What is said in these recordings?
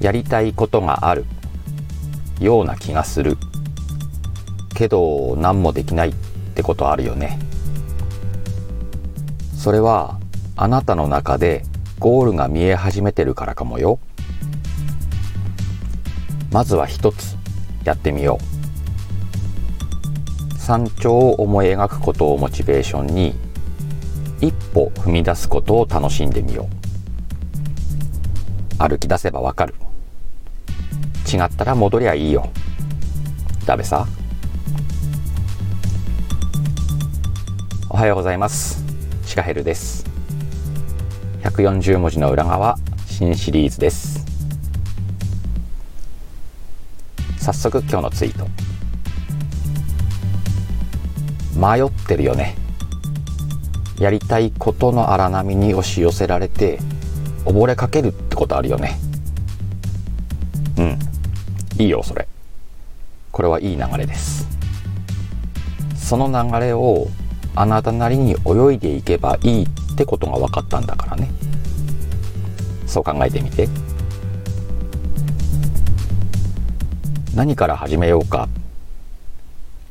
やりたいことがあるような気がする。けど何もできないってことあるよね。それはあなたの中でゴールが見え始めてるからかもよ。まずは一つやってみよう。山頂を思い描くことをモチベーションに一歩踏み出すことを楽しんでみよう。歩き出せばわかる。違ったら戻りゃいいよ。だべさ。おはようございます。シカヘルです。140文字の裏側新シリーズです。早速今日のツイート。迷ってるよね。やりたいことの荒波に押し寄せられて溺れかけるってことあるよね。いいよそれ。これはいい流れです。その流れをあなたなりに泳いでいけばいいってことが分かったんだからね。そう考えてみて。何から始めようか。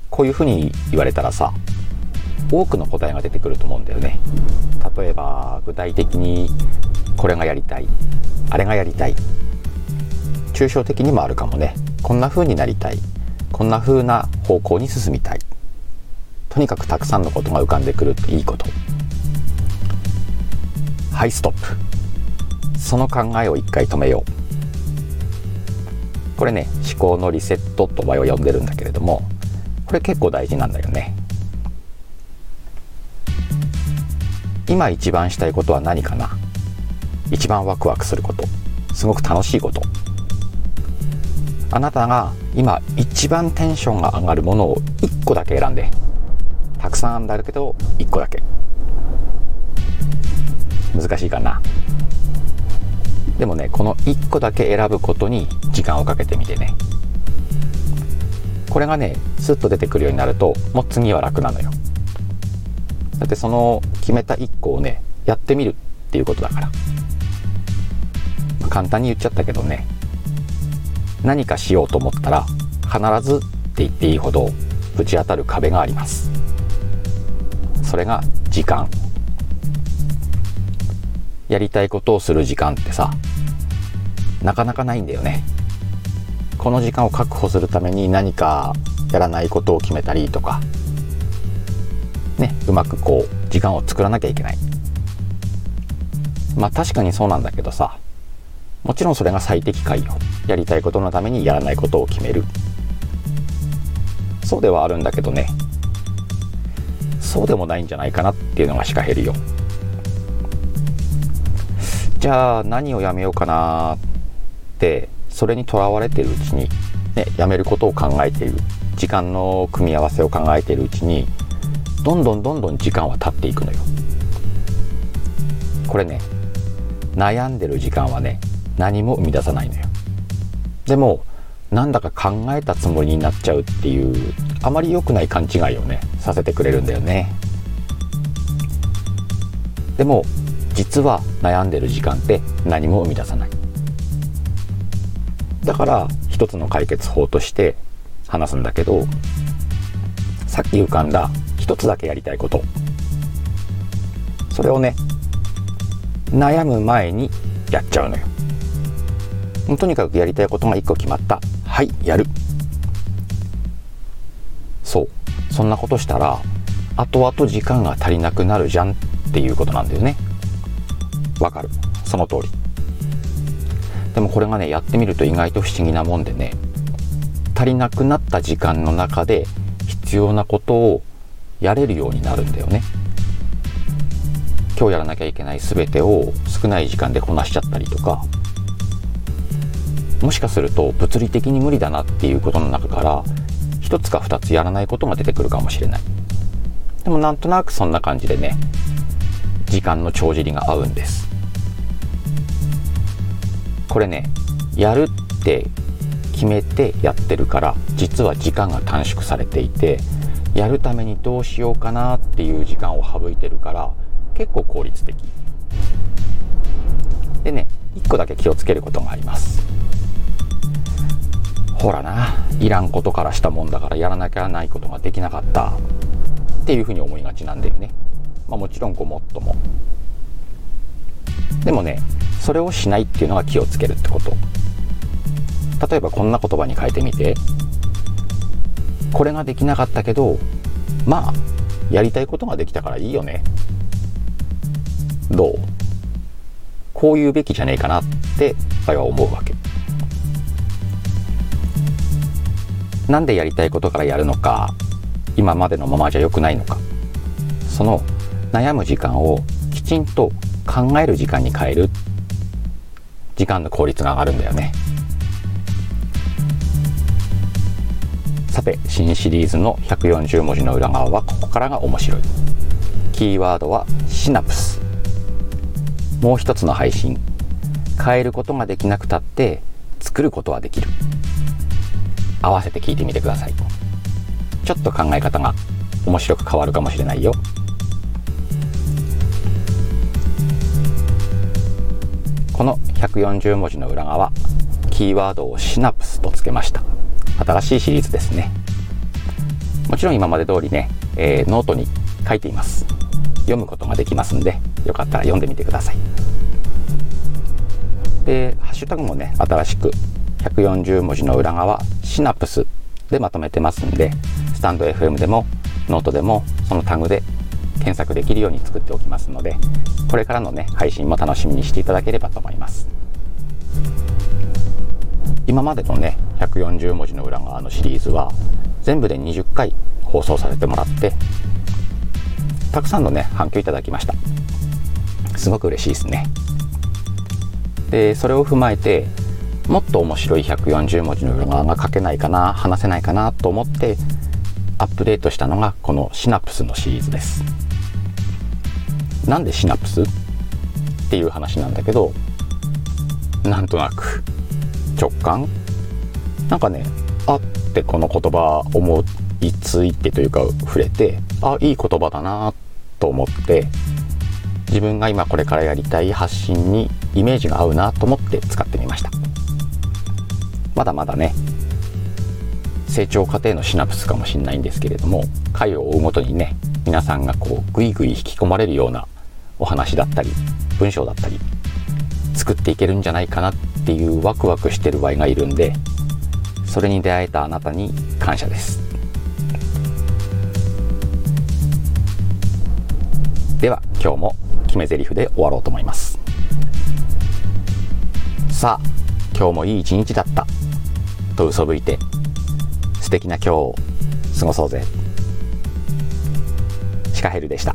こういうふうに言われたらさ多くの答えが出てくると思うんだよね。例えば具体的にこれがやりたい。あれがやりたい。抽象的にもあるかもね。こんな風になりたい。こんな風な方向に進みたい。とにかくたくさんのことが浮かんでくるっていいこと。はいストップ。その考えを一回止めよう。これね思考のリセットと場合を呼んでるんだけれどもこれ結構大事なんだよね。今一番したいことは何かな？一番ワクワクすること。すごく楽しいこと。あなたが今一番テンションが上がるものを1個だけ選んでたくさんあるんだけど1個だけ。難しいかな。でもねこの1個だけ選ぶことに時間をかけてみてね。これがねスッと出てくるようになるともう次は楽なのよ。だってその決めた1個をねやってみるっていうことだから、簡単に言っちゃったけどね。何かしようと思ったら必ずって言っていいほどぶち当たる壁があります。それが時間。やりたいことをする時間ってさなかなかないんだよね。この時間を確保するために何かやらないことを決めたりとかねうまくこう時間を作らなきゃいけない。まあ確かにそうなんだけどさもちろんそれが最適解よ。やりたいことのためにやらないことを決める。そうではあるんだけどね。そうでもないんじゃないかなっていうのがしか減るよ。じゃあ何をやめようかなってそれにとらわれてるうちに、ね、やめることを考えている。時間の組み合わせを考えているうちにどんどんどんどん時間は経っていくのよ。これね悩んでる時間はね何も生み出さないのよ。でもなんだか考えたつもりになっちゃうっていうあまり良くない勘違いをねさせてくれるんだよね。でも実は悩んでる時間って何も生み出さない。だから一つの解決法として話すんだけどさっき浮かんだ一つだけやりたいこと。それをね悩む前にやっちゃうのよ。とにかくやりたいことが一個決まった。はいやる。そう。そんなことしたら後々時間が足りなくなるじゃんっていうことなんだよね。わかる。その通り。でもこれがねやってみると意外と不思議なもんでね足りなくなった時間の中で必要なことをやれるようになるんだよね。今日やらなきゃいけない全てを少ない時間でこなしちゃったりとかもしかすると物理的に無理だなっていうことの中から一つか二つやらないことが出てくるかもしれない。でもなんとなくそんな感じでね時間の帳尻が合うんです。これねやるって決めてやってるから実は時間が短縮されていてやるためにどうしようかなっていう時間を省いてるから結構効率的。でね1個だけ気をつけることがあります。ほらないらんことからしたもんだからやらなきゃないことができなかったっていうふうに思いがちなんだよね。まあ、もちろんごもっとも。でもね、それをしないっていうのが気をつけるってこと。例えばこんな言葉に変えてみて。これができなかったけど、まあ、やりたいことができたからいいよね。どう？こう言うべきじゃねえかなって彼は思うわけ。なんでやりたいことからやるのか今までのままじゃ良くないのか。その悩む時間をきちんと考える時間に変える。時間の効率が上がるんだよね。さて新シリーズの140文字の裏側はここからが面白い。キーワードはシナプス。もう一つの配信。変えることができなくたって作ることはできる。合わせて聞いてみてくださいちょっと考え方が面白く変わるかもしれないよ。この140文字の裏側キーワードをシナプスとつけました。新しいシリーズですね。もちろん今まで通りね、えー、ノートに書いています。読むことができますんでよかったら読んでみてください。でハッシュタグもね新しく140文字の裏側シナプスでまとめてますんでスタンド FM でもノートでもそのタグで検索できるように作っておきますのでこれからのね配信も楽しみにしていただければと思います。今までのね140文字の裏側のシリーズは全部で20回放送させてもらってたくさんのね反響いただきました。すごく嬉しいですね。でそれを踏まえてもっと面白い140文字の裏側が書けないかな話せないかなと思ってアップデートしたのがこのシナプスのシリーズです。なんでシナプスっていう話なんだけどなんとなく直感。なんかねあってこの言葉思いついてというか触れてあいい言葉だなと思って自分が今これからやりたい発信にイメージが合うなと思って使ってみました。まだまだね成長過程のシナプスかもしれないんですけれども回を追うごとにね皆さんがこうグイグイ引き込まれるようなお話だったり文章だったり作っていけるんじゃないかなっていうワクワクしてる場合がいるんでそれに出会えたあなたに感謝です。では今日も決め台詞で終わろうと思います。さあ今日もいい一日だった。と嘘吹いて素敵な今日を過ごそうぜシカヘルでした。